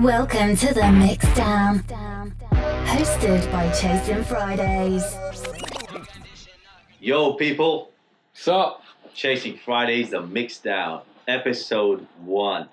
Welcome to the Mixdown, hosted by Chasing Fridays. Yo, people, So, Chasing Fridays, the Mixdown, episode one.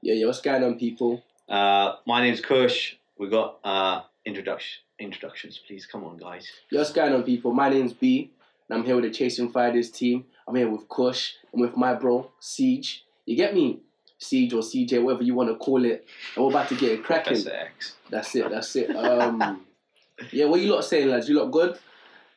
Yeah, yeah, what's going on, people? Uh, my name's Kush. We got uh, introduction introductions, please. Come on, guys. Yeah, what's going on, people? My name's Bee, and I'm here with the Chasing Fridays team. I'm here with Kush and with my bro, Siege. You get me? Siege or CJ, whatever you want to call it. And we're about to get it cracking. Professor X. That's it, that's it. Um, yeah, what you lot saying, lads? You look good?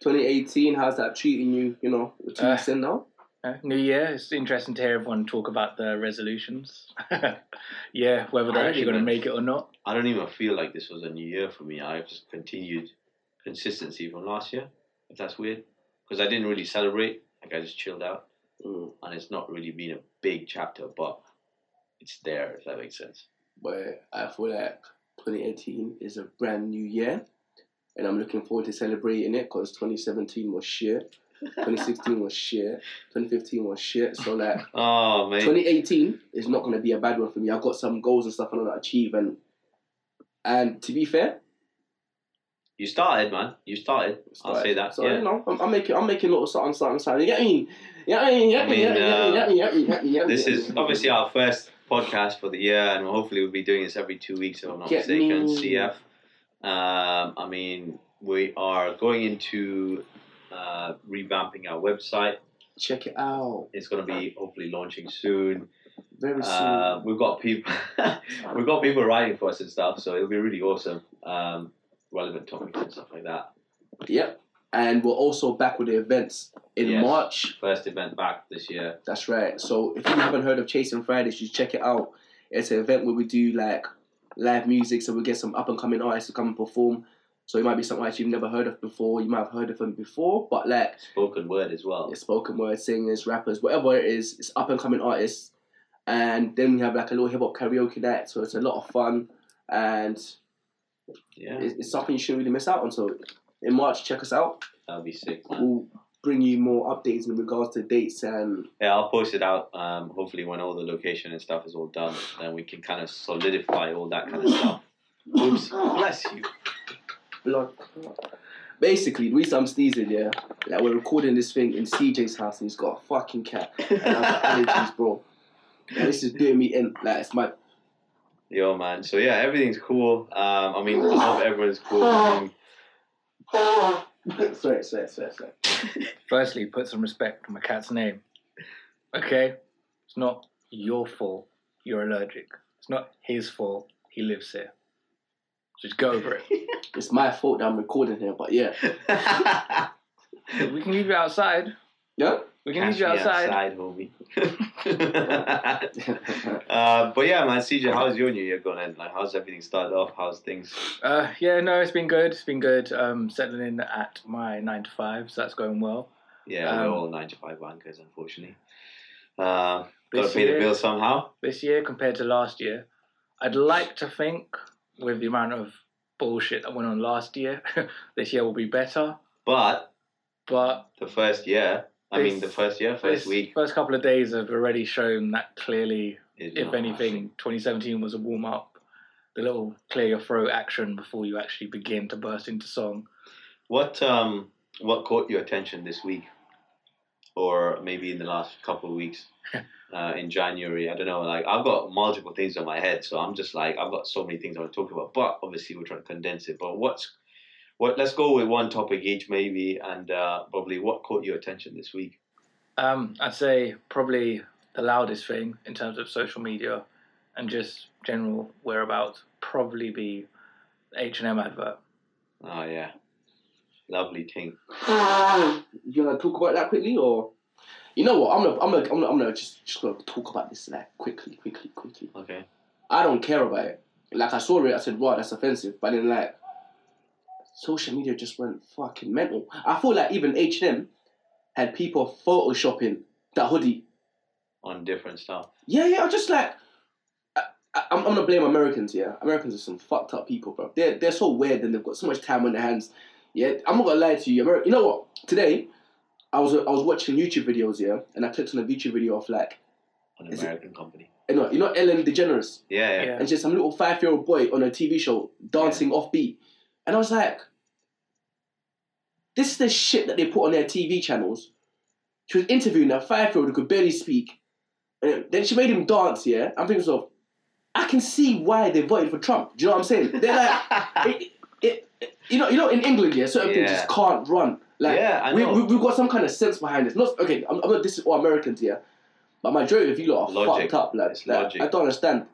2018, how's that treating you? You know, with two Uh, weeks in now? uh, New Year. It's interesting to hear everyone talk about the resolutions. yeah, whether they're actually going to make it or not. I don't even feel like this was a new year for me. I've just continued consistency from last year, if that's weird. Because I didn't really celebrate. Like, I just chilled out. Mm. And it's not really been a big chapter, but it's there, if that makes sense. But I feel like 2018 is a brand new year, and I'm looking forward to celebrating it because 2017 was shit, 2016 was shit, 2015 was shit. So like Oh, man. 2018 is not going to be a bad one for me. I've got some goals and stuff I want to achieve, and and to be fair, You started, man. You started. I'll say that. So yeah. you know, I'm, I'm making I'm making little? You get me? You I mean, You get me? You get me? You get me? You get me? This is obviously our first podcast for the year, and hopefully we'll be doing this every two weeks, if I'm not Get mistaken. me. CF. Um, I mean, we are going into uh, revamping our website. check it out It's going to be hopefully launching soon. very soon. Uh, we've got people, we've got people writing for us and stuff, so it'll be really awesome. Um, relevant topics and stuff like that. Yep. And we're also back with the events in Yes. March. First event back this year. That's right. So if you haven't heard of Chasing Fridays, you should check it out. It's an event where we do like live music, so we get some up and coming artists to come and perform. So it might be something that you've never heard of before. You might have heard of them before, but like Spoken word as well. it's spoken word singers, rappers, whatever it is, it's up and coming artists. And then we have like a little hip hop karaoke night, so it's a lot of fun and Yeah, it's, it's something you shouldn't really miss out on. So in March, check us out. that'll be sick. Man. We'll bring you more updates in regards to dates and Yeah, I'll post it out. Um, hopefully, when all the location and stuff is all done, then we can kind of solidify all that kind of stuff. Oops, bless you. blood. Basically, the reason I'm sneezing, yeah, like we're recording this thing in CJ's house and he's got a fucking cat. And I've got allergies, bro. And this is doing me in. Like, it's my. Yo, man. So yeah, everything's cool. Um, I mean, I hope everyone's cool. I mean, sorry, sorry, sorry, sorry. Firstly, put some respect on my cat's name. Okay? It's not your fault you're allergic. It's not his fault he lives here. Just go over it. It's my fault that I'm recording here, but yeah. we can leave you outside. Yeah? We can meet you me outside. homie. uh, but yeah, man, CJ, how's your new year going? In? Like, how's everything started off? How's things? Uh, yeah, no, it's been good. It's been good. Um, settling in at my nine to five, so that's going well. Yeah, Um, we're all nine to five wankers, unfortunately. Uh, Got to This pay the year- bill somehow. this year compared to last year. I'd like to think with the amount of bullshit that went on last year, this year will be better. But But the first year, I mean, the first year, first week. first couple of days have already shown that clearly, Is if anything, 2017 was a warm up. The little clear your throat action before you actually begin to burst into song. What um what caught your attention this week, or maybe in the last couple of weeks, uh, in January? I don't know. Like I've got multiple things on my head, so I'm just like I've got so many things I want to talk about. But obviously we're trying to condense it. But what's what? Let's go with one topic each, maybe, and uh, probably what caught your attention this week. Um, I'd say probably the loudest thing in terms of social media and just general whereabouts probably be H and M advert. Oh yeah, lovely thing. You wanna talk about that quickly, or you know what? I'm gonna, I'm gonna, I'm gonna, I'm gonna just, just gonna talk about this like quickly, quickly, quickly. Okay. I don't care about it. Like I saw it, I said, "Wow, that's offensive." But then, like, social media just went fucking mental. I feel like even H and M had people photoshopping that hoodie. On different stuff. Yeah, yeah. I'm just like, I, I, I'm, I'm gonna blame Americans. Yeah, Americans are some fucked up people, bro. They're they're so weird and they've got so much time on their hands. Yeah, I'm not gonna lie to you. Ameri- you know what? Today, I was I was watching YouTube videos, yeah, and I clicked on a YouTube video of like, An Is it- American company. Eh, you know, you know Ellen DeGeneres, Yeah, yeah. Yeah. and just some little five year old boy on a TV show dancing off beat, and I was like, this is the shit that they put on their TV channels. She was interviewing a five year old who could barely speak, and then she made him dance. Yeah, I'm thinking to myself, I can see why they voted for Trump. Do you know what I'm saying? They're like, it, it, it- you know, you know, in England, yeah, certain things Yeah. just can't run. Like, Yeah, I we, know. we, we've got some kind of sense behind this. Not okay. I'm, I'm not this is all Americans here, but majority of you lot are Logic. fucked up. Like, like. I don't understand.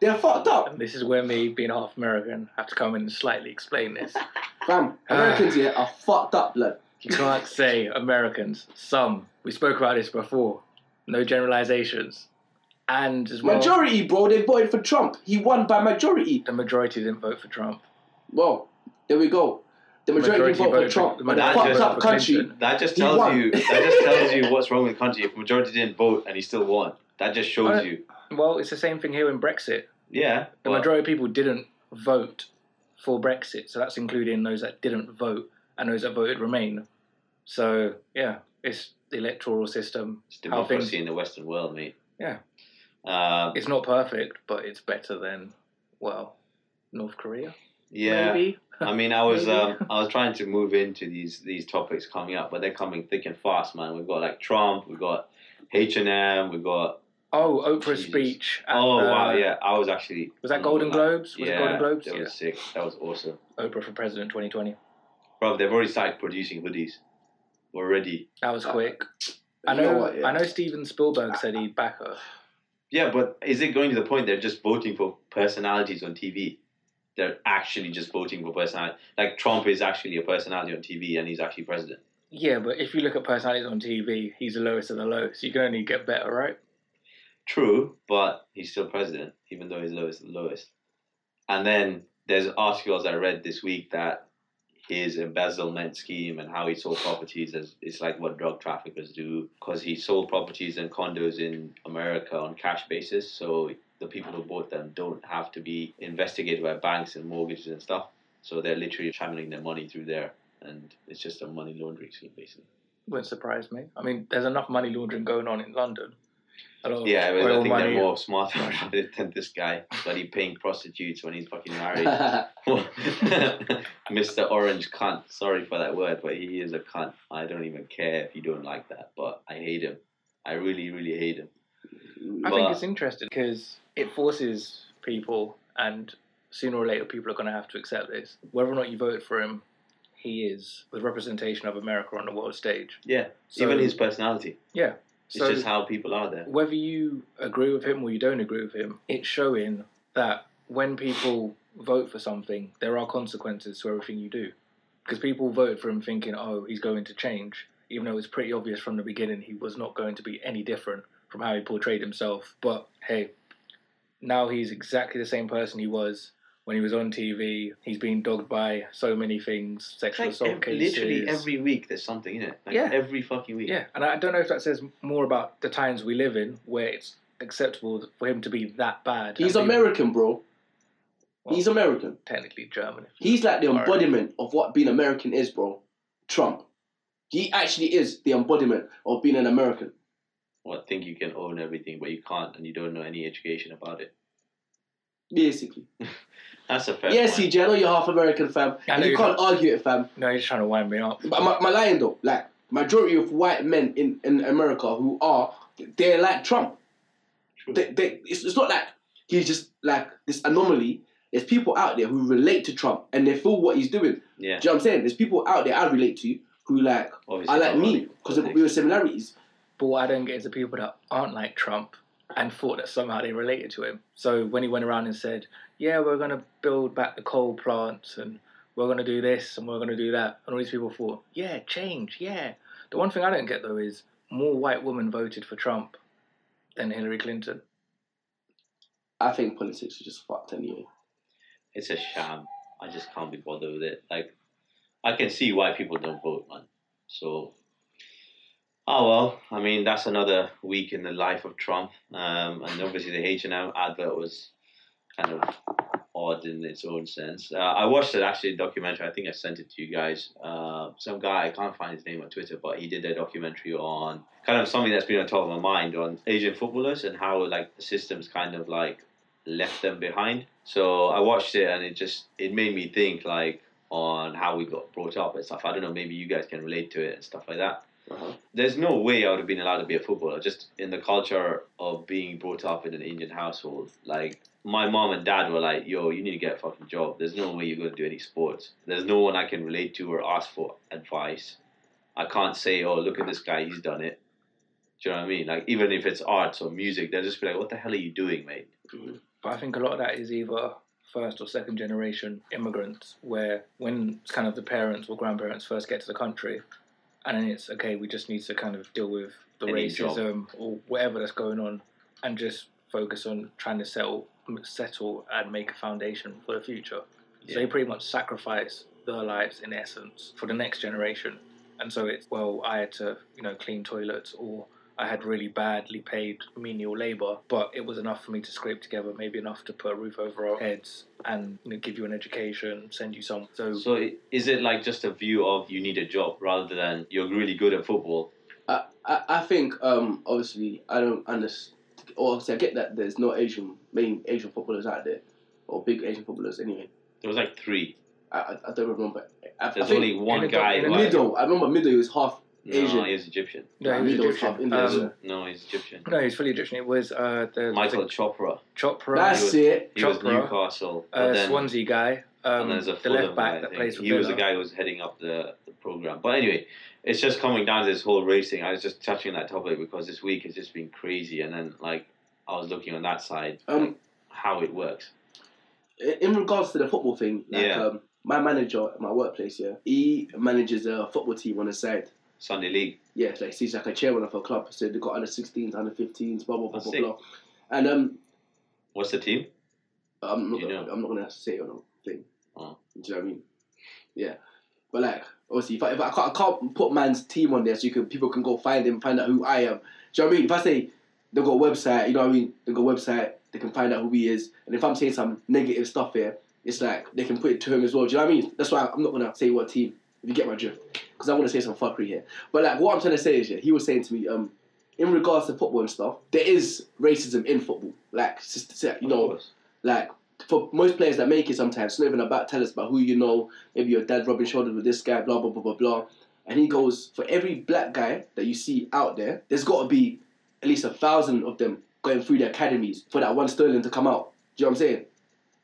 They're fucked up, And this is where me, being half American, have to come in and slightly explain this. fam. Americans here are fucked up, blood. You can't say Americans. Some. We spoke about this before. No generalizations. And as well, Majority, bro. They voted for Trump. He won by majority. the majority didn't vote for Trump. Well, there we go. The majority, Majority didn't vote voted for Trump. for- but the majority fucked voted up for country. Clinton. That just He tells won. you. That just tells you what's wrong with the country. If majority didn't vote and he still won, that just shows you. Well, it's the same thing here in Brexit. Yeah. The but- majority of people didn't vote for Brexit, so that's including those that didn't vote and those that voted Remain. So yeah, it's the electoral system. It's how things- democracy in the Western world, mate. Yeah. Um, It's not perfect, but it's better than well, North Korea. yeah. Maybe. I mean, I was um, I was trying to move into these these topics coming up, but they're coming thick and fast, man. We've got like Trump, we've got H and M, we've got Oh, Oprah's Jesus. speech. At oh wow, yeah. I was actually Was that Golden Globes? Was yeah, it Golden Globes? That Yeah. was sick. That was awesome, Oprah for President 2020. bro. They've already started producing hoodies already. That was Uh, quick. I You know. what, yeah. I know. Steven Spielberg said he'd back her. Yeah, but is it going to the point they're just voting for personalities on TV? They're actually just voting for personality. Like Trump is actually a personality on TV, and he's actually president. Yeah, but if you look at personalities on TV, he's the lowest of the low. So you can only get better, right? True, but he's still president, even though he's lowest lowest. And then there's articles I read this week that his embezzlement scheme and how he sold properties is, is like what drug traffickers do because he sold properties and condos in America on cash basis. So the people who bought them don't have to be investigated by banks and mortgages and stuff. So they're literally channeling their money through there. And it's just a money laundering scheme, basically. Wouldn't surprise me. I mean, there's enough money laundering going on in London. A lot of Yeah, but I oil think money. they're more smart about it than this guy. Bloody paying prostitutes when he's fucking married. Mr. Orange cunt. Sorry for that word, but he is a cunt. I don't even care if you don't like that, but I hate him. I really, really hate him. I But- think it's interesting because it forces people, and sooner or later, people are going to have to accept this. Whether or not you voted for him, he is the representation of America on the world stage. Yeah, So, even his personality. yeah. It's So just how people are there. whether you agree with him or you don't agree with him, it's showing that when people vote for something, there are consequences to everything you do. Because people voted for him thinking, oh, he's going to change, even though it's pretty obvious from the beginning he was not going to be any different from how he portrayed himself. But hey, now he's exactly the same person he was when he was on TV. He's been dogged by so many things, sexual Like assault ev- cases. literally every week there's something in it. Like Yeah. every fucking week. Yeah, and I don't know if that says more about the times we live in, where it's acceptable for him to be that bad. He's and be- American, bro. well, He's American. technically German. if He's like the Alright. embodiment of what being American is, bro. Trump. He actually is the embodiment of being an American. Well, think you can own everything, but you can't, and you don't know any education about it. Basically. That's a fair yeah, point. CJ, I know you're half American, fam. I And know you you can't argue it, fam. No, he's trying to wind me up. But my, my lying though, like majority of white men in, in America who are, they're like Trump. They, they, it's, it's not like he's just like this anomaly. There's people out there who relate to Trump and they feel what he's doing. yeah, Do you know what I'm saying? There's people out there I relate to who like obviously. I like me because politics. we were similarities. But what I don't get is the people that aren't like Trump and thought that somehow they related to him. So when he went around and said, "Yeah, we're going to build back the coal plants and we're going to do this and we're going to do that," and all these people thought, "Yeah, change, yeah." The one thing I don't get though is more white women voted for Trump than Hillary Clinton. I think politics is just fucked anyway. It's a sham. I just can't be bothered with it. Like, I can see why people don't vote, man. So, oh well. I mean, that's another week in the life of Trump. Um, and obviously the H and M advert was kind of odd in its own sense. Uh, I watched it actually documentary. I think I sent it to you guys. Uh, some guy I can't find his name on Twitter, but he did a documentary on kind of something that's been on top of my mind on Asian footballers and how like the systems kind of like left them behind. So I watched it and it just it made me think like on how we got brought up and stuff. I don't know, maybe you guys can relate to it and stuff like that. Uh-huh. There's no way I would have been allowed to be a footballer just in the culture of being brought up in an Indian household. Like my mom and dad were like, "Yo, you need to get a fucking job. There's no way you're going to do any sports. There's no one I can relate to or ask for advice. I can't say, oh, look at this guy, he's done it. Do you know what I mean? Like even if it's arts or music, they'll just be like, "What the hell are you doing, mate?" But I think a lot of that is either first or second generation immigrants, where when kind of the parents or grandparents first get to the country, and then it's okay, we just need to kind of deal with the Any job. racism or whatever that's going on, and just focus on trying to settle, settle and make a foundation for the future. So they pretty much sacrifice their lives in essence for the next generation. And so it's well, I had to you know clean toilets or I had really badly paid menial labour, but it was enough for me to scrape together maybe enough to put a roof over our heads and you know, give you an education, send you some. So, So is it like just a view of you need a job rather than you're really good at football? I, I, I think um obviously I don't understand. Or obviously I get that there's no Asian main Asian footballers out there, or big Asian footballers anyway. There was like three. I, I, I don't remember. I, I There's think only one in guy. in the Middle. I remember Mido was half. No, Asian. he's Egyptian. no, he was Mido was half Egyptian. Um, No, he's Egyptian. no, he's fully Egyptian. It was uh, the Michael the Chopra. Chopra, That's was- it. He was Newcastle. uh, then, Swansea guy, and um, there's a the left back guy, that plays for He was the guy who was heading up the, the program. But anyway, it's just coming down to this whole racing. I was just touching on that topic because this week has just been crazy. And then, like, I was looking on that side, Um, like, how it works. in regards to the football thing, like Yeah. um, my manager at my workplace, yeah, he manages a football team on the side. Sunday League. Yeah, like he's like a chairman of a club. So they got under 16s, under 15s, blah blah blah blah blah. And um, What's the team? I'm not gonna, know. I'm not gonna say it on the thing. Oh. Do you know what I mean? Yeah, but like obviously, if I, if I, can't, I can't put man's team on there, so you can people can go find him, find out who I am. Do you know what I mean? If I say they got a website, you know what I mean? They got a website, they can find out who he is. And if I'm saying some negative stuff here, it's like they can put it to him as well. Do you know what I mean? That's why I'm not gonna say what team. If you get my drift, because I want to say some fuckery here. But like what I'm trying to say is, yeah, he was saying to me, um, in regards to football and stuff, there is racism in football. Like, you know, like for most players that make it sometimes, it's not even about tell us about who you know, maybe your dad rubbing shoulders with this guy, blah blah blah blah blah. And he goes, for every black guy that you see out there, there's gotta be at least a thousand of them going through the academies for that one Sterling to come out. Do you know what I'm saying?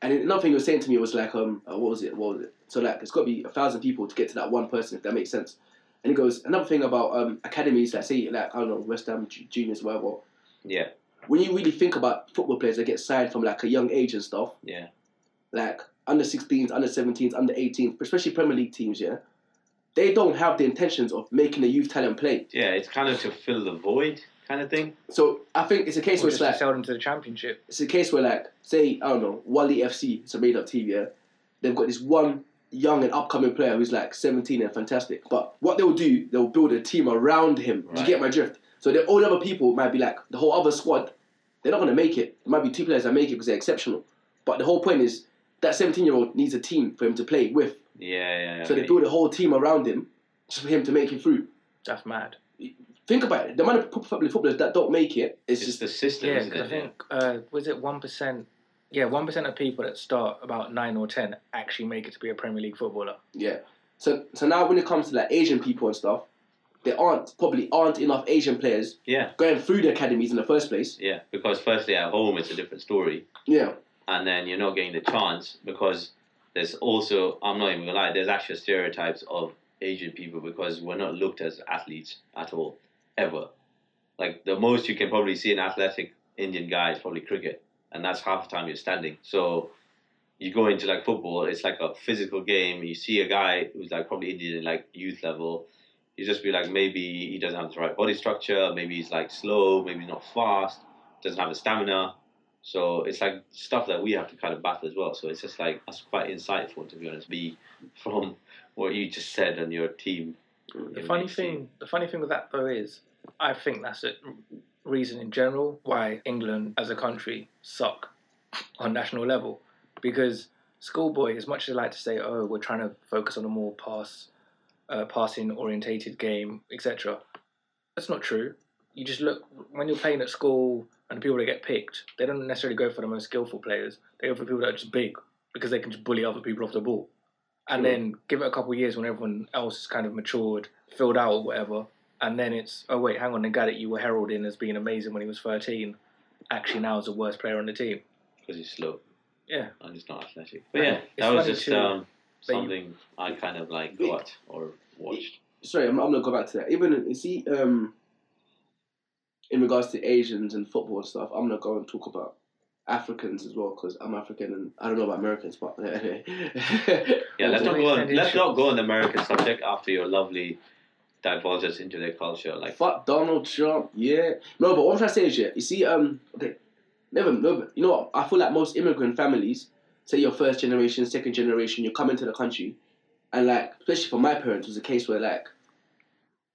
And another thing he was saying to me was like, um, uh, what was it? What was it? So like, it's got to be a thousand people to get to that one person, if that makes sense. And he goes, another thing about um, academies, like say, like I don't know, West Ham Ju- juniors, whatever. Yeah, When you really think about football players that get signed from like a young age and stuff, yeah. like under 16s, under 17s, under 18s, especially Premier League teams, yeah, they don't have the intentions of making the youth talent play. Yeah, it's kind of to fill the void kind of thing. So I think it's a case Or where just it's to like sell them to the championship. it's a case where like say I don't know Wally FC, it's a made up team, yeah. They've got this one young and upcoming player who's like 17 and fantastic. But what they'll do, they'll build a team around him. Do you get my drift? So the all other people might be like the whole other squad. They're not gonna make it. There might be two players that make it because they're exceptional. But the whole point is that 17 year old needs a team for him to play with. Yeah, yeah. yeah. So they build a whole team around him just for him to make it through. That's mad. Think about it. The amount of pro- footballers that don't make it is It's just the system, Yeah, because I think uh, was it one percent? Yeah, one percent of people that start about nine or ten actually make it to be a Premier League footballer. yeah. So so now when it comes to like Asian people and stuff, there aren't probably aren't enough Asian players Yeah, going through the academies in the first place. yeah. Because firstly, at home, it's a different story. Yeah. and then you're not getting the chance because there's also I'm not even gonna lie, there's actually stereotypes of Asian people because we're not looked as athletes at all, ever. Like the most you can probably see an athletic Indian guy is probably cricket, and that's half the time you're standing. So you go into like football, it's like a physical game. You see a guy who's like probably Indian like youth level. You just be like maybe he doesn't have the right body structure, maybe he's like slow, maybe he's not fast, doesn't have the stamina. So it's like stuff that we have to kind of battle as well. So it's just like that's quite insightful to be honest. Be from what you just said and your team. The funny thing, the funny thing with that though is, I think that's a reason in general why England as a country suck on national level because schoolboy, as much as they like to say, "Oh, we're trying to focus on a more pass, uh, passing orientated game, etc." That's not true. You just look when you're playing at school and the people that get picked, they don't necessarily go for the most skillful players. They go for people that are just big because they can just bully other people off the ball. And True. then give it a couple of years when everyone else is kind of matured, filled out or whatever, and then it's oh wait, hang on, the guy that you were heralding as being amazing when he was thirteen, actually now is the worst player on the team. because he's slow Yeah. and he's not athletic. But Yeah, yeah, that was just um, that you- something I kind of like got or watched. sorry, I'm, I'm gonna go back to that. Even you see, um, in regards to Asians and football and stuff, I'm gonna go and talk about Africans as well because I'm African and I don't know about Americans, but Yeah, let's not go on. Let's not go on the American subject after your lovely divulge us into their culture. Like, Fuck Donald Trump, yeah. No, but what I'm trying to say is, yeah, you see, um, okay, never, never, you know what? I feel like most immigrant families, say you're first generation, second generation, you come into the country, and like, especially for my parents, was a case where like,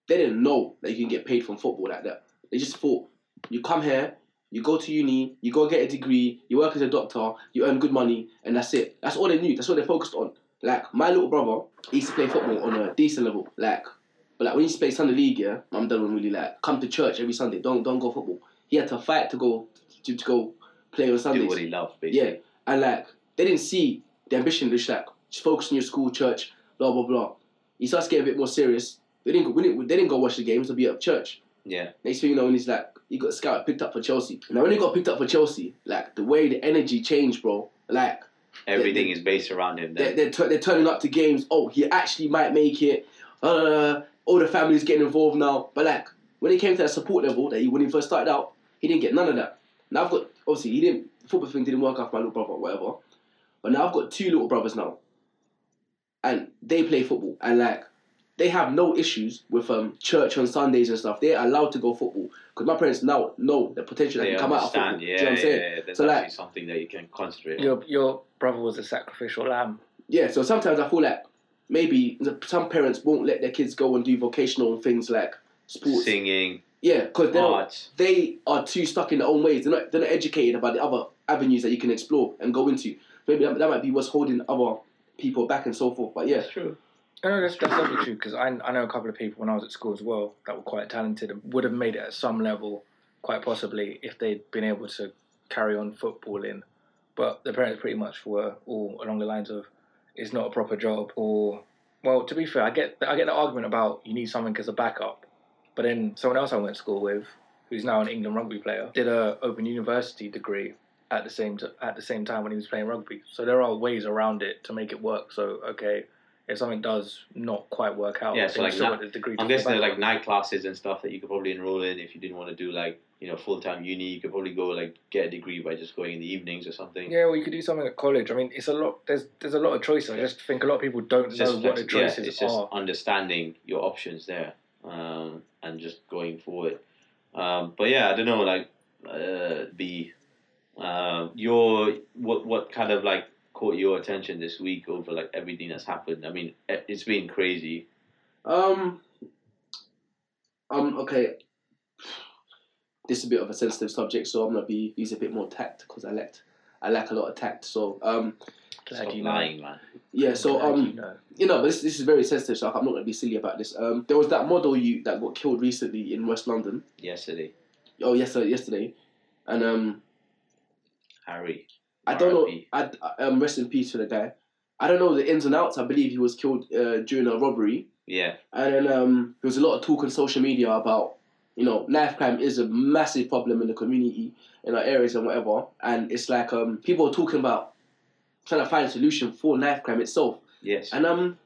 they didn't know that you can get paid from football like that. They just thought, you come here, you go to uni, you go get a degree, you work as a doctor, you earn good money, and that's it. That's all they knew. That's what they focused on. Like my little brother, he used to play football on a decent level. Like, but like when he used play Sunday league, yeah, mum dad would really like come to church every Sunday. Don't don't go football. He had to fight to go to, to go play on Sundays. do what he loved, Yeah, basically. and like they didn't see the ambition. They just like just focus on your school, church, blah blah blah. He starts getting a bit more serious. They didn't go. We didn't, they didn't go watch the games. They'll be at church. Yeah. Next thing you know, when he's like, he got scouted, picked up for Chelsea. Now when he got picked up for Chelsea, like the way the energy changed, bro. Like Everything is based around him. they're they're, they're turning up to games. Oh, he actually might make it. Uh, all the family's getting involved now. But like when it came to that support level, that he when he first started out, he didn't get none of that. Now I've got obviously he didn't the football thing didn't work out for my little brother, whatever. But now I've got two little brothers now, and they play football, and like they have no issues with um church on Sundays and stuff. They're allowed to go football because my parents now know the potential that They can come out of football. understand. Do Yeah, you know what I'm yeah, saying? yeah. There's So, like- actually something that you can concentrate on. Your your brother was a sacrificial lamb. Yeah, so sometimes I feel like maybe some parents won't let their kids go and do vocational things like sports. Singing, Yeah, because they they are too stuck in their own ways. They're not they're not educated about the other avenues that you can explore and go into. Maybe that, that might be what's holding other people back and so forth. But yeah, that's true. I know that's, that's definitely true because I, I know a couple of people when I was at school as well that were quite talented and would have made it at some level, quite possibly, if they'd been able to carry on footballing. But the parents pretty much were all along the lines of, it's not a proper job, or, well, to be fair, I get I get the argument about you need something as a backup. But then someone else I went to school with, who's now an England rugby player, did a Open University degree at the same t- at the same time when he was playing rugby. So there are ways around it to make it work. So okay, if something does not quite work out, Yeah, so like still na- degree. I'm guessing there's like night classes and stuff that you could probably enroll in if you didn't want to do like you know full time uni. You could probably go like get a degree by just going in the evenings or something. Yeah, well, you could do something at college. I mean, it's a lot. There's there's a lot of choices. I just think a lot of people don't know what the flex- yeah, choices it's just are. understanding your options there um, and just going forward. Um, but yeah, I don't know, like uh, the uh, your what what kind of like caught your attention this week over like everything that's happened. I mean, it- it's been crazy. um, um, okay. This is a bit of a sensitive subject, so I'm gonna be use a bit more tact because I lacked I lack a lot of tact. So um, Glad Stop you know. lying, man. yeah, so Glad um. you know. you know, this this is very sensitive, so I'm not gonna be silly about this. Um, there was that model you that got killed recently in West London. Yesterday, Oh, yesterday, yesterday, and um, Harry. I don't know. I um, rest in peace for the guy. I don't know the ins and outs. I believe he was killed uh, during a robbery, Yeah, and then um, there was a lot of talk on social media about you know knife crime is a massive problem in the community in our areas and whatever. And it's like um, people are talking about trying to find a solution for knife crime itself. yes. And um,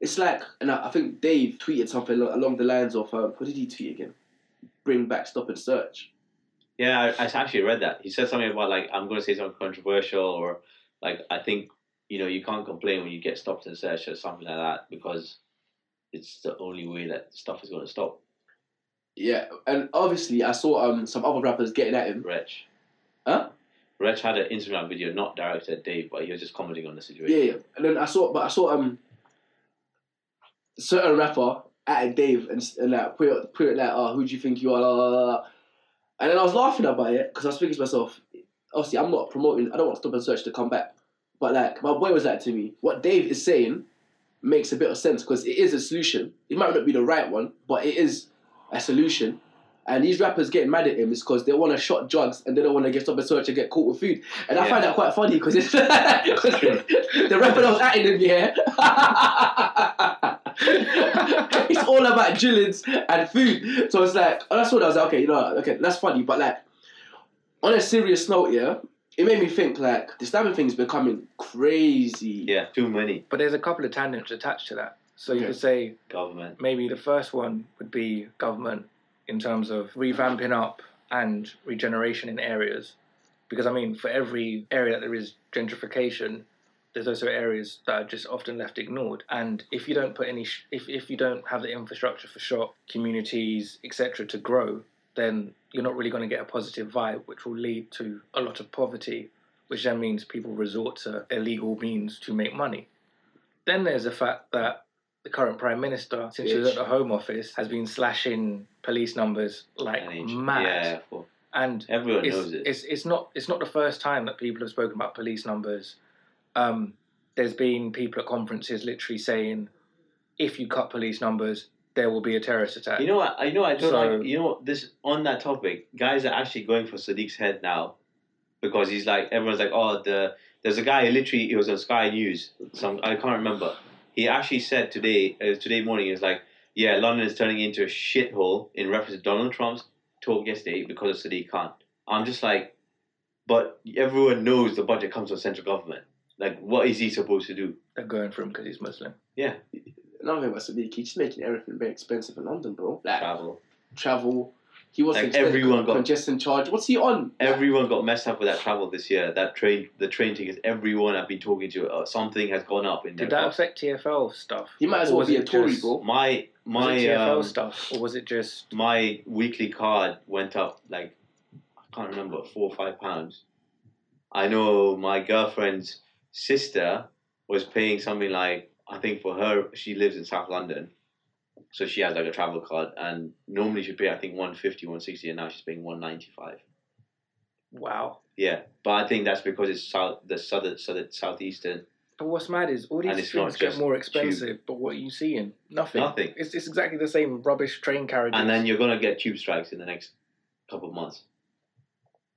it's like, and I, I think Dave tweeted something along the lines of, um, what did he tweet again? Bring back stop and search. Yeah, I, I actually read that. He said something about like I'm going to say something controversial or like I think you know you can't complain when you get stopped and searched or something like that because it's the only way that stuff is going to stop. Yeah, and obviously I saw um some other rappers getting at him. Wretch. Huh? Wretch had an Instagram video not directed at Dave, but he was just commenting on the situation. Yeah, yeah. And then I saw, but I saw um certain rapper at Dave and and like put it, put it like, oh, who do you think you are? And then I was laughing about it because I was thinking to myself, obviously I'm not promoting. I don't want stop and search to come back, but like my boy was like to me, what Dave is saying makes a bit of sense because it is a solution. It might not be the right one, but it is a solution. And these rappers getting mad at him is because they want to shot drugs and they don't want to get stop and search and get caught with food. And I find that quite funny because it's the rapper that was at him, yeah. it's all about drillings and food. So it's like, oh, that's what I was like, okay, you know, okay, that's funny. But like, on a serious note, yeah, it made me think like the stabbing thing is becoming crazy. Yeah, too many But there's a couple of tangents attached to that. So you Okay. could say government. maybe the first one would be government in terms of revamping up and regeneration in areas. Because I mean, for every area that there is gentrification, there's also areas that are just often left ignored. And if you don't put any, sh- if if you don't have the infrastructure for shop communities, etc., to grow, then you're not really going to get a positive vibe, which will lead to a lot of poverty, which then means people resort to illegal means to make money. Then there's the fact that the current prime minister, since he was at the Home Office, has been slashing police numbers like mad. Yeah, And everyone knows it. it's it's not it's not the first time that people have spoken about police numbers. Um, there's been people at conferences literally saying, if you cut police numbers, there will be a terrorist attack. You know what? I know. I don't So- like. You know this on that topic. Guys are actually going for Sadiq's head now, because he's like everyone's like, oh, the there's a guy literally he was on Sky News. Some I can't remember. He actually said today, uh, today morning, is like, yeah, London is turning into a shithole in reference to Donald Trump's talk yesterday because of Sadiq Khan. I'm just like, but everyone knows the budget comes from central government. Like, what is he supposed to do? They're going for him because he's Muslim. Yeah, Another thing about Sadiq, he's just making everything very expensive in London, bro. Like travel. travel. He was Like, expensive everyone got- congestion charge. What's he on? Everyone got messed up with that travel this year. That train, the train tickets. Everyone I've been talking to, uh, something has gone up in Did that cost. affect TFL stuff? He might as well be a Tory, bro. My Was my it TFL um, stuff, or was it just? my weekly card went up like I can't remember four or five pounds. I know my girlfriend's sister was paying something like I think for her she lives in South London, so she has like a travel card and normally she'd pay I think 150, 160 and now she's paying one ninety five. Wow. Yeah, but I think that's because it's south the southern southern southeastern. But what's mad is all these things get more expensive, but what are you seeing? Nothing. Nothing. It's, it's exactly the same rubbish train carriages. And then you're gonna get tube strikes in the next couple of months.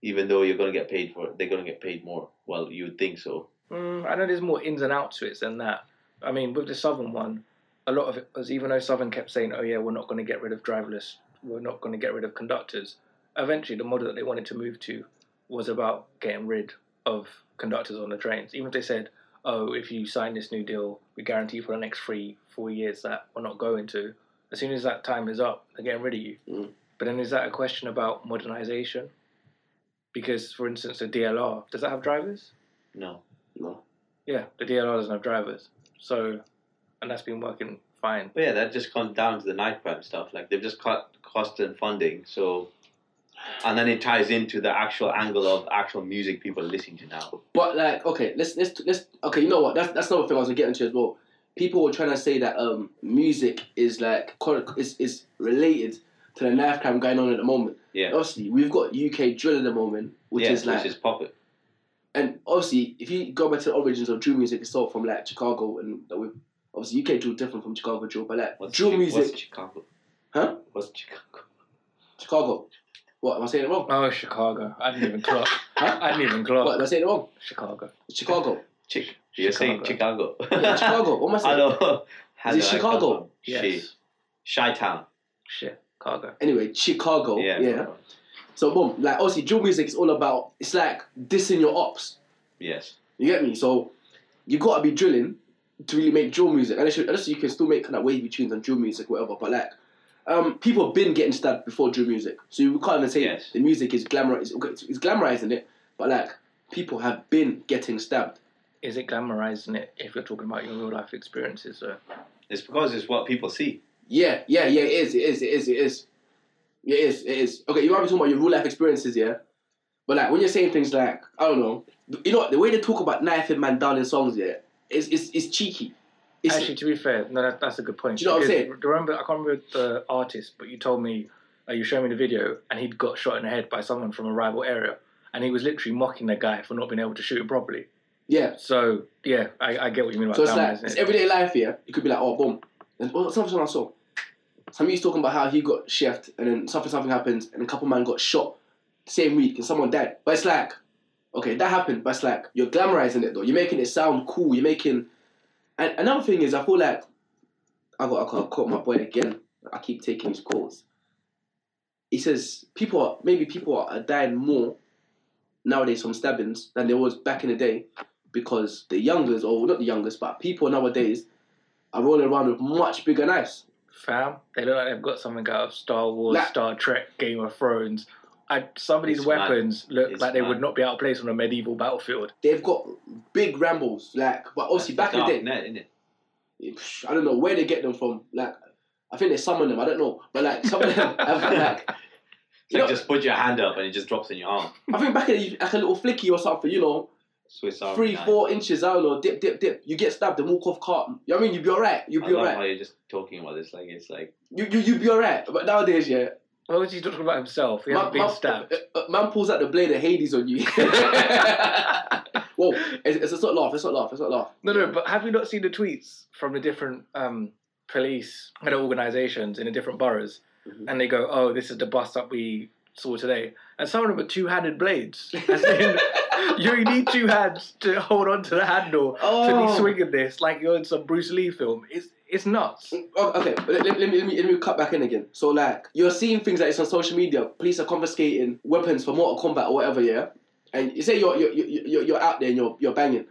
Even though you're gonna get paid for it, they're gonna get paid more. Well, you would think so. Mm, I know there's more ins and outs to it than that. I mean, with the Southern one, a lot of it was even though Southern kept saying, "Oh yeah, we're not going to get rid of driverless, we're not going to get rid of conductors." Eventually, the model that they wanted to move to was about getting rid of conductors on the trains. Even if they said, "Oh, if you sign this new deal, we guarantee for the next three, four years that we're not going to," as soon as that time is up, they're getting rid of you. Mm. But then is that a question about modernization? Because, for instance, the DLR does that have drivers? No. No. Yeah, the DLR doesn't have drivers. So, and that's been working fine. But yeah, that just comes down to the night prem stuff. Like they've just cut cost and funding, so and then it ties into the actual angle of actual music people are listening to now. But like, okay, let's let's let's okay. You know what? That's that's another thing I was gonna get into as well. People were trying to say that um music is like co- is is related to the knife crime going on at the moment. Yeah. Obviously, we've got UK drill at the moment, which yeah, is like, which is popping. And obviously, if you go back to the origins of drill music, it's all from like Chicago, and that we obviously UK drill different from Chicago drill, but like What's drill Chi- music, What's Chicago? Huh? What's Chicago? Chicago. What am I saying it wrong? Oh, Chicago. I didn't even clock. Huh? I didn't even clock. What am. I saying it wrong? Chicago. Chicago. Chick. You're saying Chicago. Yeah, Chicago. What am I saying? Hello. How Is it did I come Chicago? Yes. Chi Town. Chicago. Anyway, Chicago. Yeah. yeah. So boom, like obviously drill music is all about it's like dissing your ops. Yes. You get me? So you gotta be drilling to really make drill music. Unless you, unless you can still make kind of wavy tunes and drill music, whatever. But like um, people have been getting stabbed before drill music. So you can't even say Yes. the music is glamour it's, it's, it's glamorizing it, but like people have been getting stabbed. Is it glamorizing it if you're talking about your real life experiences? So It's because it's what people see. Yeah, yeah, yeah, it is, it is, it is, it is. It is, it is. Okay, you might be talking about your real life experiences, yeah? But like when you're saying things like, I don't know, you know what, the way they talk about knifing man down in songs, yeah, is is is cheeky. It's, actually, to be fair, no, that, that's a good point. Do you know what I'm saying? Remember, I can't remember the artist, but you told me uh, you showed me the video, and he'd got shot in the head by someone from a rival area. and he was literally mocking the guy for not being able to shoot it properly. Yeah. So yeah, I, I get what you mean about So it's like it's it. everyday life here. You could be like, oh, boom. And well, something I saw. Somebody's talking about how he got chefed and then something something happened and a couple man got shot same week and someone died. But it's like, okay, that happened, but it's like you're glamorizing it though. You're making it sound cool. You're making. And another thing is, I feel like I got I got caught my boy again. I keep taking his calls. He says people are maybe people are dying more nowadays from stabbings than there was back in the day because the youngest, or not the youngest, but people nowadays are rolling around with much bigger knives. Fam, they look like they've got something out of Star Wars, Like- Star Trek, Game of Thrones. I, some of these It's mad. weapons look It's like they mad. would not be out of place on a medieval battlefield. They've got big Rambos, like, but obviously back in the day, net, isn't it? I don't know where they get them from. Like, I think they summon them. I don't know, but like some of them have got like. You like know, just put your hand up and it just drops in your arm. I think back in the, like a little flicky or something, you know, Swiss Army three, knife. four inches, I don't know, dip, dip, dip. You get stabbed and walk off cart. You know what I mean? You'd be alright. You'd I be love alright. how you're just talking about this. Like it's like You, you, you'd be alright. But nowadays, yeah, What was he talking about himself? He hasn't been stabbed. uh, uh, man pulls out the blade of Hades on you. Whoa, it's, it's, it's not laugh, it's not laugh, it's not laugh. No, no, but have you not seen the tweets from the different um, police and organisations in the different boroughs? Mhm. And they go, oh, this is the bust up we saw today. And some of them are two handed blades. As in, you need two hands to hold on to the handle to Oh. be swinging this like you're in some Bruce Lee film. It's, it's nuts. Mm, oh, okay, let, let, let me, let, me, let me cut back in again. So, like, you're seeing things like it's on social media. Police are confiscating weapons for Mortal Kombat or whatever, yeah? And you say you're, you're, you're, you're out there and you're, you're banging,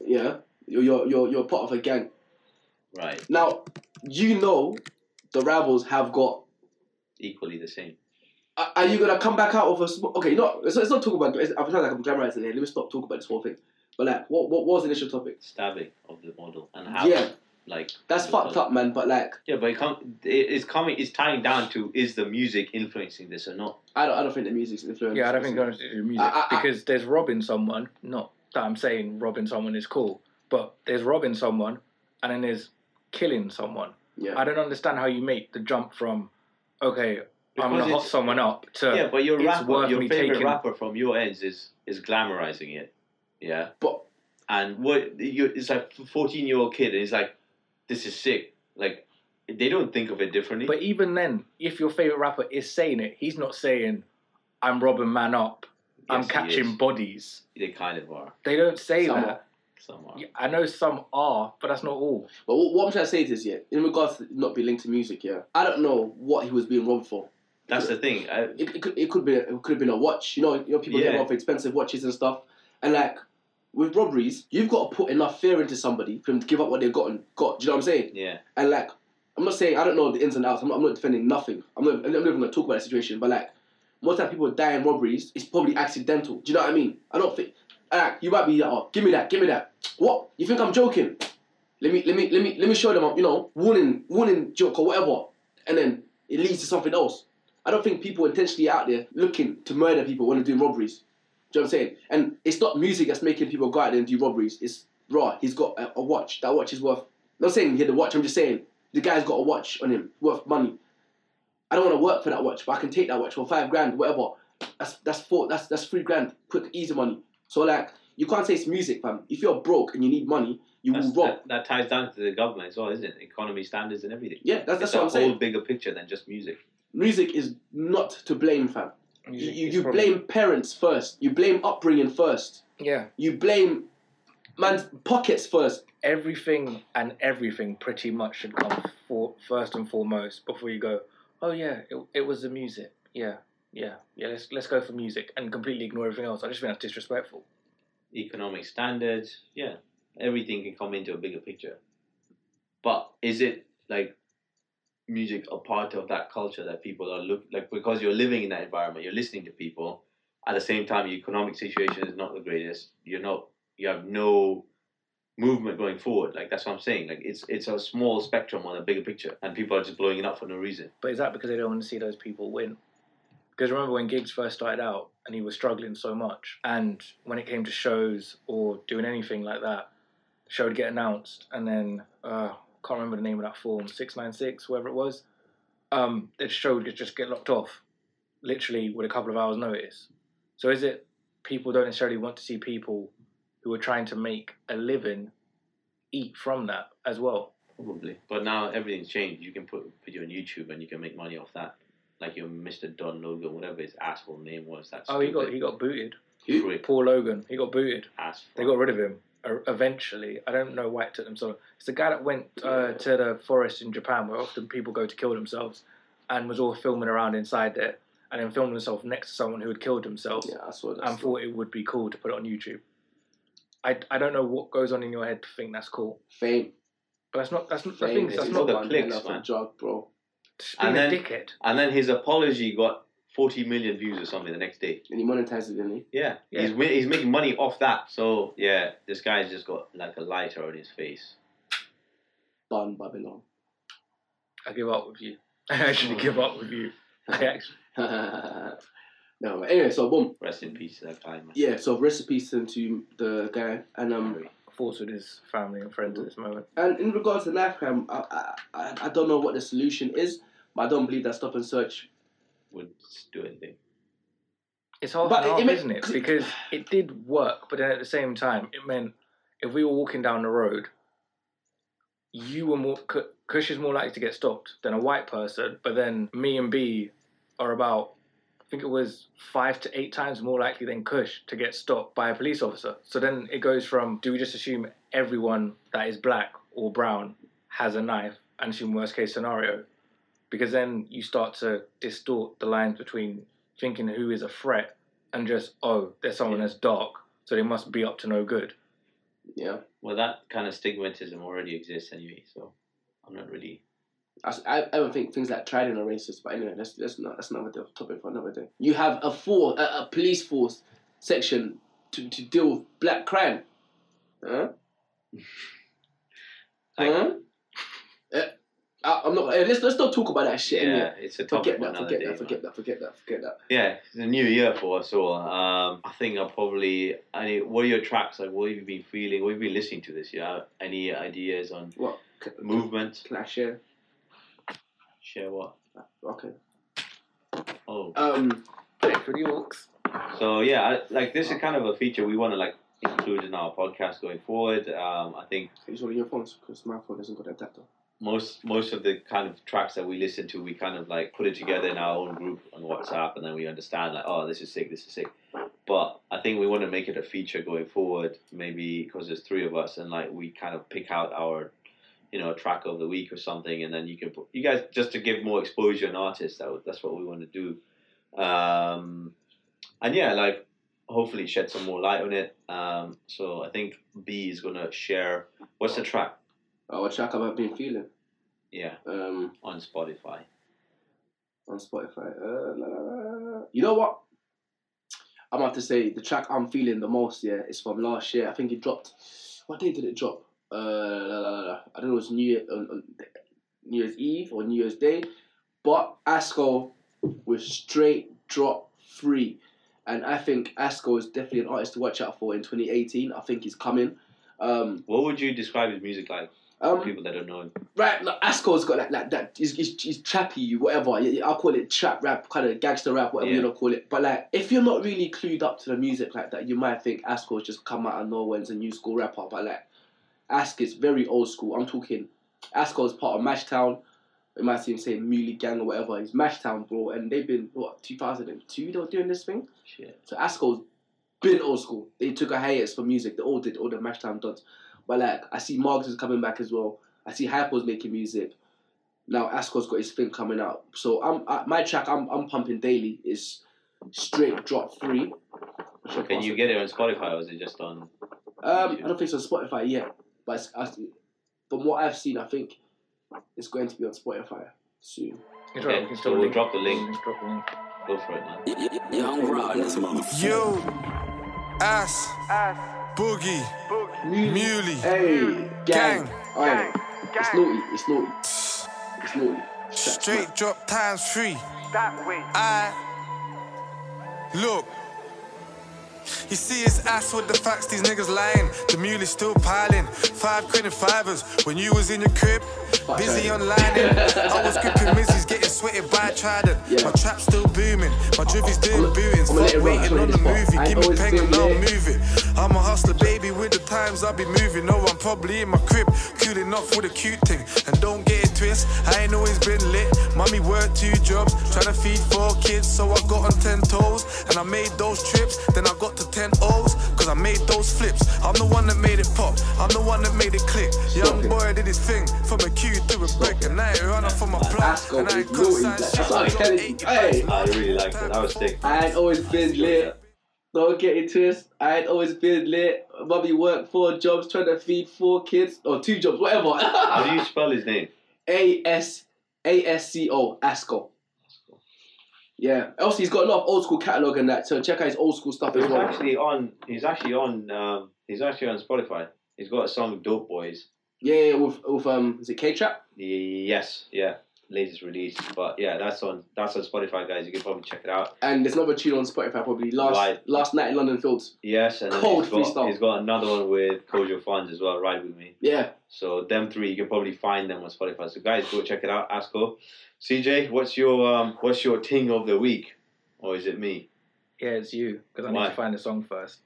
yeah? You're, you're, you're, you're part of a gang. right, Now, you know the rivals have got. equally the same. Are are you gonna come back out of a sm- okay? No, let's, let's not talk about. It's, I feel like I'm glamorizing it. Let me stop talking about this whole thing. But like, what what was the initial topic? Stabbing of the model and how Yeah, like that's the- fucked up, man. But like, Yeah, but it come, it, it's coming. It's tying down to is the music influencing this or not? I don't I don't think the music's influenced. Yeah, I don't think going to do music I- I- I- because there's robbing someone. Not that I'm saying robbing someone is cool, but there's robbing someone and then there's killing someone. Yeah, I don't understand how you make the jump from, okay, I'm gonna hot someone up to yeah, but your it's rapper, worth your me favorite taking- rapper from your ends is is glamorizing it. Yeah, but and what you it's like fourteen year old kid and he's like, this is sick. Like they don't think of it differently. But even then, if your favorite rapper is saying it, he's not saying, "I'm robbing man up, I'm Yes, catching bodies." They kind of are. They don't say Some that. are. Some are. Yeah, I know some are, but that's not all. but what, what I'm trying to say is yeah, in regards to not being linked to music, yeah, I don't know what he was being robbed for. That's the thing. I, It, it, could, it could be it could have been a watch. You know, you know people get Yeah. robbed for expensive watches and stuff. And like with robberies, you've got to put enough fear into somebody for them to give up what they've gotten got. Do you know what I'm saying? yeah, And like, I'm not saying I don't know the ins and outs. I'm not, I'm not defending nothing. I'm not, I'm not even gonna talk about the situation. But like, most time people die in robberies, it's probably accidental. Do you know what I mean? I don't think. Like, you might be like, oh, give me that, give me that. What? You think I'm joking? Let me, let me, let me, let me show them. You know, warning, warning joke or whatever, and then it leads to something else. I don't think people intentionally out there looking to murder people when they're doing robberies. Do you know what I'm saying? And it's not music that's making people go out there and do robberies. It's raw. He's got a, a watch. That watch is worth. not saying he had the watch. I'm just saying the guy's got a watch on him worth money. I don't want to work for that watch, but I can take that watch for five grand, whatever. That's that's four. That's that's three grand, quick, easy money. So like, you can't say it's music, fam. If you're broke and you need money, you that's, will rob. that, that ties down to the government as well, isn't it? Economy standards and everything. yeah, that's that's a what I'm whole bigger picture than just music. Music is not to blame, fam. You, Music you, is you probably- blame parents first. You blame upbringing first. Yeah, You blame man's pockets first. everything and everything pretty much should come for first and foremost before you go. Oh yeah, it, it was the music. Yeah, yeah, yeah. Let's let's go for music and completely ignore everything else. I just think that's disrespectful. Economic standards, yeah, everything can come into a bigger picture. But is it like music a part of that culture that people are look like because you're living in that environment, you're listening to people. At the same time, your economic situation is not the greatest. You're not. You have no movement going forward. Like that's what I'm saying. Like it's it's a small spectrum on a bigger picture, and people are just blowing it up for no reason. But is that because they don't want to see those people win? Because remember when Giggs first started out and he was struggling so much, and when it came to shows or doing anything like that, show would get announced, and then uh, can't remember the name of that form, six nine six, whoever it was. Um, the show would just get locked off, literally with a couple of hours' notice. So is it people don't necessarily want to see people who are trying to make a living eat from that as well. Probably. But now everything's changed. You can put put you on YouTube and you can make money off that. Like your Mr. Don Logan, whatever his asshole name was. That's Oh, he got he got booted. Who? Paul Logan, he got booted. Ass They got rid of him eventually. I don't know why it took them so. long. It's the guy that went uh, to the forest in Japan where often people go to kill themselves, and was all filming around inside there, and then filmed himself next to someone who had killed himself, Yeah, I saw that. and thought it would be cool to put it on YouTube. I, I don't know what goes on in your head to think that's cool, Fame. but that's not that's not the thing. That's not the clicks, hell of a man. drug, bro. just being And a then- dickhead. And then his apology got 40 million views or something the next day. And he monetized it, didn't he? Yeah, Yeah. he's he's making money off that. So yeah, this guy's just got like a lighter on his face. Bun Babylon. I give up with you. I actually give up with you. I actually. no, but anyway, so boom. Rest in peace to that guy, man. Yeah, so recipes to the guy, and um, Harry. Thoughts with his family and friends at this moment. and in regards to knife crime, I, I, I, I don't know what the solution is, but I don't believe that stop and search. Do anything. It's half But and half, it meant- isn't it? Because it did work, but then at the same time, it meant if we were walking down the road, you were more Kush is more likely to get stopped than a white person. But then me and Bee are about, I think it was five to eight times more likely than Kush to get stopped by a police officer. So then it goes from do we just assume everyone that is black or brown has a knife and assume worst case scenario? Because then you start to distort the lines between thinking who is a threat and just oh there's someone that's dark so they must be up to no good Yeah, Well, that kind of stigmatism already exists anyway, so I'm not really. I, I, I don't think things like Trident are racist, but anyway, that's that's not that's another topic for another day. You have a force, a, a police force section to, to deal with black crime. Huh? Like, huh? Uh, I, I'm not. let's let's not talk about that shit. yeah, it's a topic Forget that. Forget day. that. man. Forget that. Forget that. Forget that. Yeah, it's a new year for us all. Um, I think I'll probably. Any, what are your tracks like? What have you been feeling? What have you been listening to this year? Any ideas on What? C- movement? Can I share? Share what? Okay. Oh, Um. The orcs. so yeah, I, like this is kind of a feature we want to like include in our podcast going forward. Um, I think you holding your phones? Because my phone hasn't got adapter. Most most of the kind of tracks that we listen to, we kind of like put it together in our own group on WhatsApp, and then we understand like, oh, this is sick, this is sick. But I think we want to make it a feature going forward, maybe because there's three of us, and like we kind of pick out our, you know, track of the week or something, and then you can put you guys just to give more exposure on artists. That that's what we want to do. Um, and yeah, like hopefully shed some more light on it. Um, so I think Bee is gonna share. What's the track? Oh, what track have I been feeling? Yeah, Um, on Spotify. on Spotify. Uh, la, la, la. You know what? I'm about to say the track I'm feeling the most. Yeah, is from last year. I think it dropped. What day did it drop? Uh. I don't know. It was New Year, on, on New Year's Eve or New Year's Day, but Asco was straight drop free, and I think Asco is definitely an artist to watch out for in 2018. I think he's coming. Um, What would you describe his music like um, people that don't know him? Right, like, Asco's got like, like that. He's, he's, he's trappy, whatever. Yeah, yeah, I'll call it trap rap, kind of gangster rap, whatever you want to call it. But like, if you're not really clued up to the music like that, you might think Asco's just come out of nowhere and is a new school rapper. But like, Ask is very old school. I'm talking. Asco's part of Mashtown. You might see him say Muley Gang or whatever. He's Mashtown, bro, and they've been what 2002 they were doing this thing. Shit. So Asco's been old school. They took a hiatus for music. They all did, all the Mashtown duds. But like, I see Marks is coming back as well. I see Hypo's making music. Now Asco's got his thing coming out. So I'm I, my track I'm I'm pumping daily is straight drop free. So can you get it on Spotify or is it just on? Um, I don't think it's on Spotify yet, but it's, I, from what I've seen, I think it's going to be on Spotify soon. It's Okay, can so still we'll drop the link. Drop the link. Go for it, man. Young Rod in this motherfucker. You, ass, boogie, muley, Hey, gang, Gang. Alright. it's naughty, it's naughty, it's naughty. Shut straight drop times three. That way. I look. You see his ass with the facts, these niggas lying. The mule is still piling. Five quid and fivers. When you was in your crib, Busy online, I was gripping Mizzy's getting sweated by Trident. Yeah. My trap's still booming, my drivvy's doing bootings. Fuck waiting on the movie. Give me pen and I'll move it. I'm a hustler, baby, with the times I'll be moving. No, I'm probably in my crib, cooling off with a cute thing. And don't get it twist, I ain't always been lit. Mommy worked two jobs, trying to feed four kids, so I got on ten toes. And I made those trips, then I got to ten O's, cause I made those flips. I'm the one that made it pop, I'm the one that made it click. Young it. boy did his thing, from a Q to a brick, and I ain't run off from my. Asco And I ain't naughty, consigned like, that's what I'm telling you. Hey. I really liked it. That was sick. I ain't always been lit. Don't get it twist. I ain't always been lit. Mummy worked four jobs trying to feed four kids or two jobs, whatever. How do you spell his name? A S A S C O Asco. Yeah. Also, he's got a lot of old school catalog and that. So check out his old school stuff as He's well. actually on. He's actually on. Um, he's actually on Spotify. He's got a song "Dope Boys." Yeah, yeah, with with um, is it K Trap? Yes, yeah, latest release. But yeah, that's on. That's on Spotify, guys. You can probably check it out. And there's another tune on Spotify probably last Right. last night in London Fields. Yes, and Cold he's got, freestyle. he's got another one with Kojo Funds as well. Ride with me. Yeah. So them three, you can probably find them on Spotify. So guys, go check it out. Asco. CJ, what's your um, what's your ting of the week, or is it me? Yeah, it's you because I need to find the song first.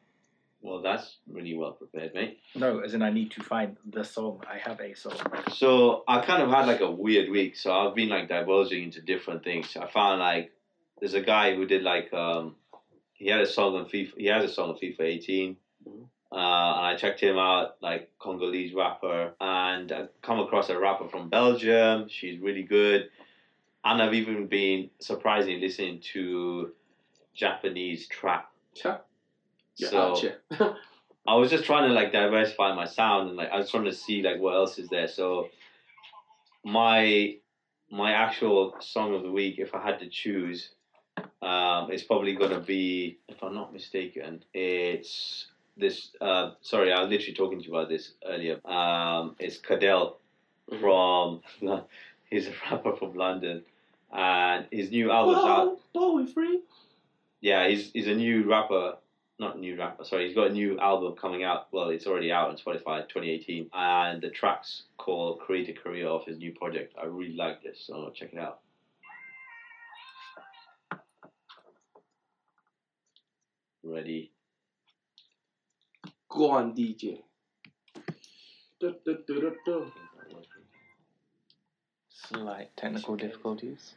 Well, that's really well prepared, mate. No, as in I need to find the song. I have a song. So I kind of had like a weird week. So I've been like divulging into different things. I found like there's a guy who did like um he had a song on FIFA. He has a song on FIFA 18. Mhm. Uh, and I checked him out, like Congolese rapper, and I come across a rapper from Belgium. She's really good, and I've even been surprisingly listening to Japanese trap. Cha. So- out. I was just trying to like diversify my sound and like I was trying to see like what else is there. So my my actual song of the week, if I had to choose, um, it's probably gonna be, if I'm not mistaken, it's this. Uh, sorry, I was literally talking to you about this earlier. Um, it's Cadell from. He's a rapper from London, and his new album's out Whoa, boy, free. yeah, he's he's a new rapper, not new rapper. Sorry, he's got a new album coming out. Well, it's already out on Spotify, 2018, and the track's called "Create a Career" off his new project. I really like this, so I'll check it out. Ready? Go on, DJ. Du, du, du, du, du. Slight technical difficulties.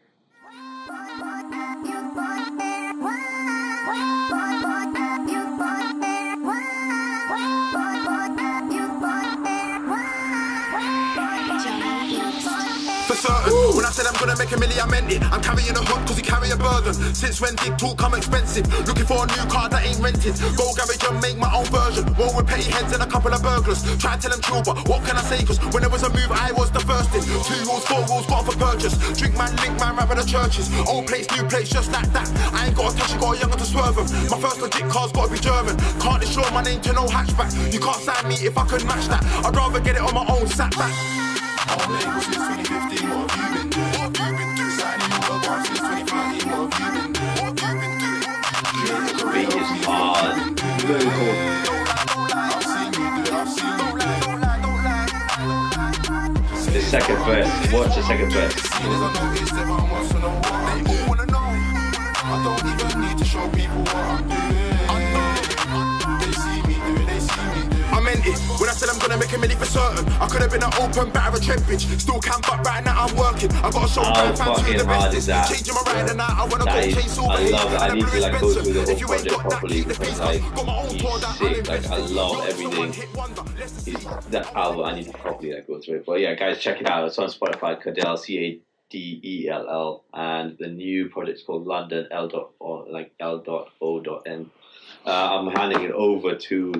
When I said I'm gonna make a million, I meant it. I'm carrying a hook cause you carry a burden. Since when did talk come expensive? Looking for a new car that ain't rented. Go garage and make my own version. Roll with petty heads and a couple of burglars. Try and tell them true, but what can I say? Cause when there was a move, I was the first in. Two rules, four rules, got for purchase. Drink man, link man, rap at the churches. Old place, new place, just like that. I ain't got a touch, you got a younger to swerve 'em. My first legit car's gotta be German. Can't insure my name to no hatchback. You can't sign me if I could match that. I'd rather get it on my own sat back. I'm since 2015, what have you been doing? What you been doing? Signing all the bars since 2015, what have you been doing? What you been doing? The beat is hard. Very. I've seen you do it, I've seen you do it. Don't lie, don't lie. The second verse. Watch the second verse. I don't even need to show people what I'm doing. It. I meant it when I said I'm gonna make a million for certain. I could have been an open batter of bitch. Still can't, but right now I'm working. I got a show How fans who fucking the hard best is that? Changing my ride and I wanna That go is- chase silver I love it. I need to, like, go through the whole If you ain't project properly because, like. Got my own he's sick. Like, I love Not just a everything. one-hit wonder. Let's see. He's, that album, I need to properly like go through it. But yeah, guys, check it out. It's on Spotify. Cadell, C A D E L L, and the new project's called London L dot or like L dot O dot N. Uh, I'm handing it over to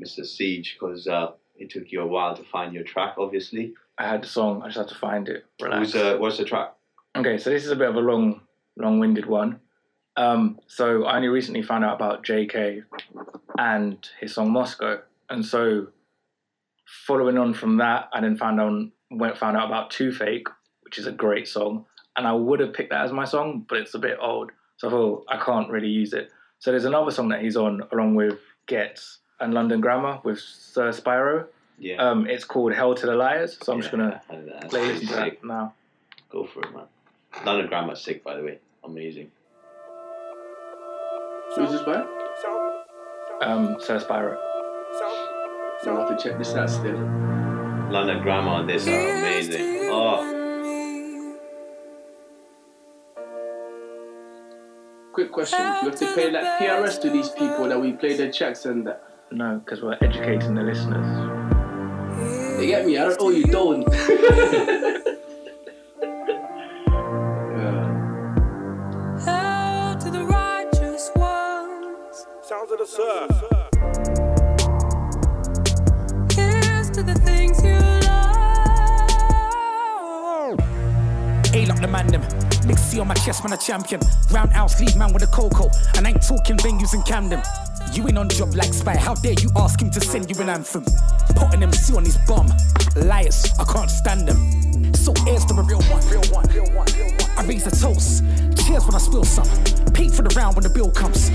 Mr. Siege because uh, it took you a while to find your track. Obviously, I had the song. I just had to find it. Relax. who's uh, what's the track? Okay, so this is a bit of a long, long-winded one. Um, so I only recently found out about Jaykae and his song Moscow, and so following on from that, I then found on went found out about Two Fake, which is a great song, and I would have picked that as my song, but it's a bit old, so I thought I can't really use it. So there's another song that he's on along with Ghetts and London Grammar with Sir Spyro, Yeah. Um, it's called Hell to the Liars, so I'm just gonna I- play pretty listen to sick. that now. Go for it, man. London Grammar's sick, by the way. Amazing. Who's this by? Um, Sir Spyro. I'll have to check this out still. London Grammar on this are amazing. Oh, Quick question: Do you have to pay like PRS to these people that we play their checks and that? No, because we're educating the listeners. You get me? I don't owe you, don't. yeah. To the righteous ones. Sounds of the surf. Here's to the things you love. A lock the man them. Nick C on my chest, man, a champion. Roundhouse, lead man with a cocoa. And I ain't talking venues in Camden. You ain't on job like Spy. How dare you ask him to send you an anthem? Putting MC on his bum. Liars, I can't stand them. So here's to the real one, real one, real one, real one. I raise a toast. Cheers when I spill some. Pay for the round when the bill comes.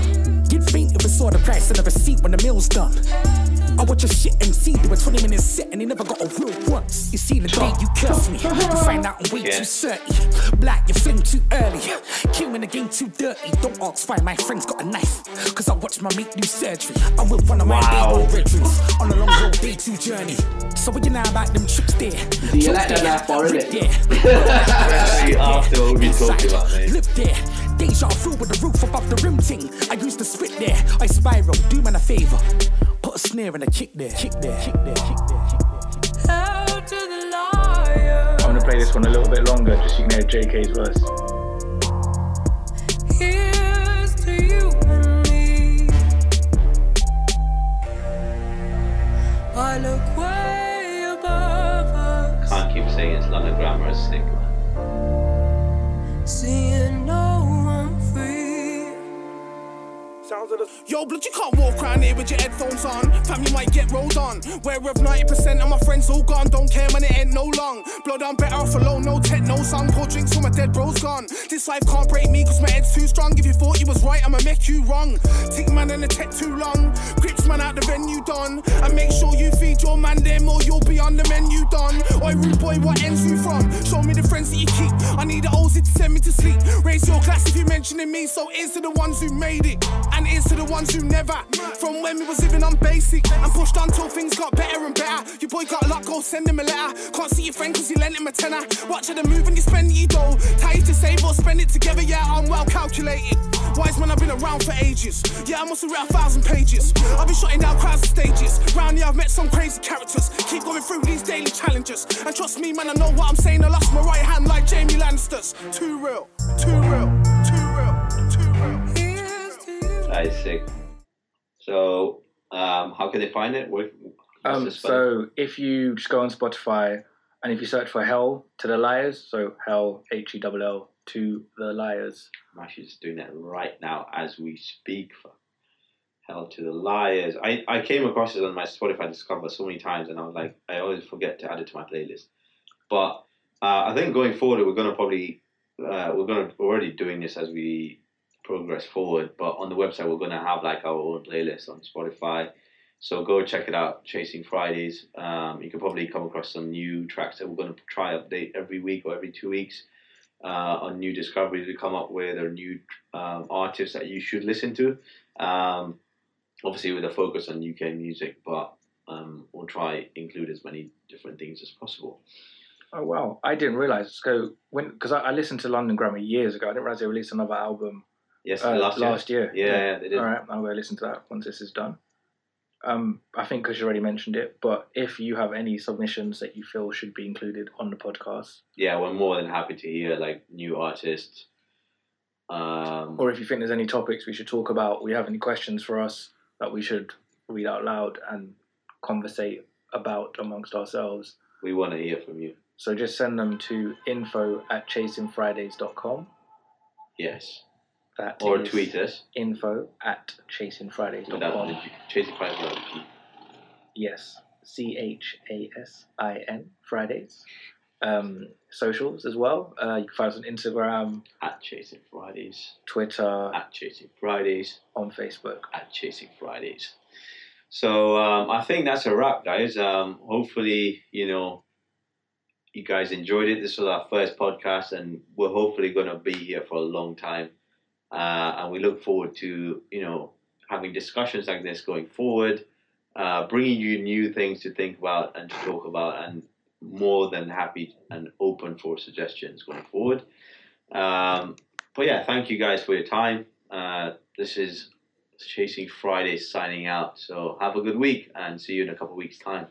You'd think if we saw the price of the receipt when the meal's done. I watch a shit MC do a 20 minute set and he never got a real once. You see the day you curse me, you find out I'm way Yeah. too certain. Black, you fling too early. Killing the game too dirty. Don't ask why my friend's got a knife. Cause I watch my mate do surgery. I will run one of my Wow. day one veterans on a long road day two journey. So what you know about them trips there? Do you like that life bar, innit? Yeah. especially after what we talked about, mate. Live there. Deja vu with the roof above the rim ting. I used to spit there. I spiral, do man a favor. Put a snare and a kick there. Kick there. Kick there. Kick there. Kick there. Hell to the liars. I'm gonna play this one a little bit longer, just so you can hear Jaykae's verse. Here's to you and me. I look way above us, Can't keep saying it's London Grammar is sick, man. seeing Sounds of the Yo, blood, you can't walk around here with your headphones on. Fam, you might get rolled on. Where of 90% of my friends all gone. Don't care, man, it ain't no long. Blood, I'm better off alone. No tech, no song. Pour drinks till my dead bro's gone. This life can't break me, cause my head's too strong. If you thought you was right, I'ma make you wrong. Tick man and the tech too long. Grips man out the venue done. And make sure you feed your man them or you'll be on the menu done. Oi, rude boy, what ends you from? Show me the friends that you keep. I need the O's to send me to sleep. Raise your glass if you're mentioning me. So here's to the ones who made it. And to the ones who never. From when we was living on basic. And pushed on till things got better and better. Your boy got luck, go send him a letter. Can't see your friend cause you lent him a tenner. Watch the move and you spend your dough. Ties to save or spend it together, yeah, I'm well calculated. Wise man, I've been around for ages. Yeah, I must have read a thousand pages. I've been shutting down crowds and stages. Round here, I've met some crazy characters. Keep going through these daily challenges. And trust me, man, I know what I'm saying. I lost my right hand like Jaime Lannister's. Too real, too real, to. That is sick. So, um, how can they find it? Um, so if you just go on Spotify and if you search for Hell to the Liars, so Hell H E L L to the Liars. I'm actually just doing that right now as we speak. For hell to the liars. I, I came across it on my Spotify Discover so many times, and I was like, I always forget to add it to my playlist. But uh, I think going forward, we're gonna probably uh, we're gonna we're already doing this as we progress forward. But on the website, we're gonna have like our own playlist on Spotify. So go check it out, Chasin Fridays. Um, you can probably come across some new tracks that we're going to try update every week or every two weeks uh, on new discoveries we come up with or new um, artists that you should listen to. Um, obviously, with a focus on UK music, but um, we'll try include as many different things as possible. Oh wow, I didn't realize. So when because I, I listened to London Grammar years ago, I didn't realize they released another album Yes, uh, last, last year. year. Yeah, yeah, they did. All right, I'll go listen to that once this is done. Um, I think because you already mentioned it, but if you have any submissions that you feel should be included on the podcast, Yeah, we're more than happy to hear like new artists. Um, or if you think there's any topics we should talk about, we have any questions for us that we should read out loud and conversate about amongst ourselves, we want to hear from you. so just send them to info at chasinfridays.com. Yes, That or is tweet us. info at chasinfridays.com. chasing Fridays without the G. Yes, C H A S I N Fridays. Um, socials as well. Uh, you can find us on Instagram, at Chasin Fridays. Twitter, At Chasin Fridays. on Facebook. At Chasin Fridays. So um, I think that's a wrap, guys. Um, hopefully, you know, you guys enjoyed it. This was our first podcast, and we're hopefully going to be here for a long time. Uh, and we look forward to, you know, having discussions like this going forward, uh, bringing you new things to think about and to talk about, and more than happy and open for suggestions going forward. Um, but yeah, thank you guys for your time. Uh, this is Chasin Friday signing out. So have a good week and see you in a couple of weeks' time.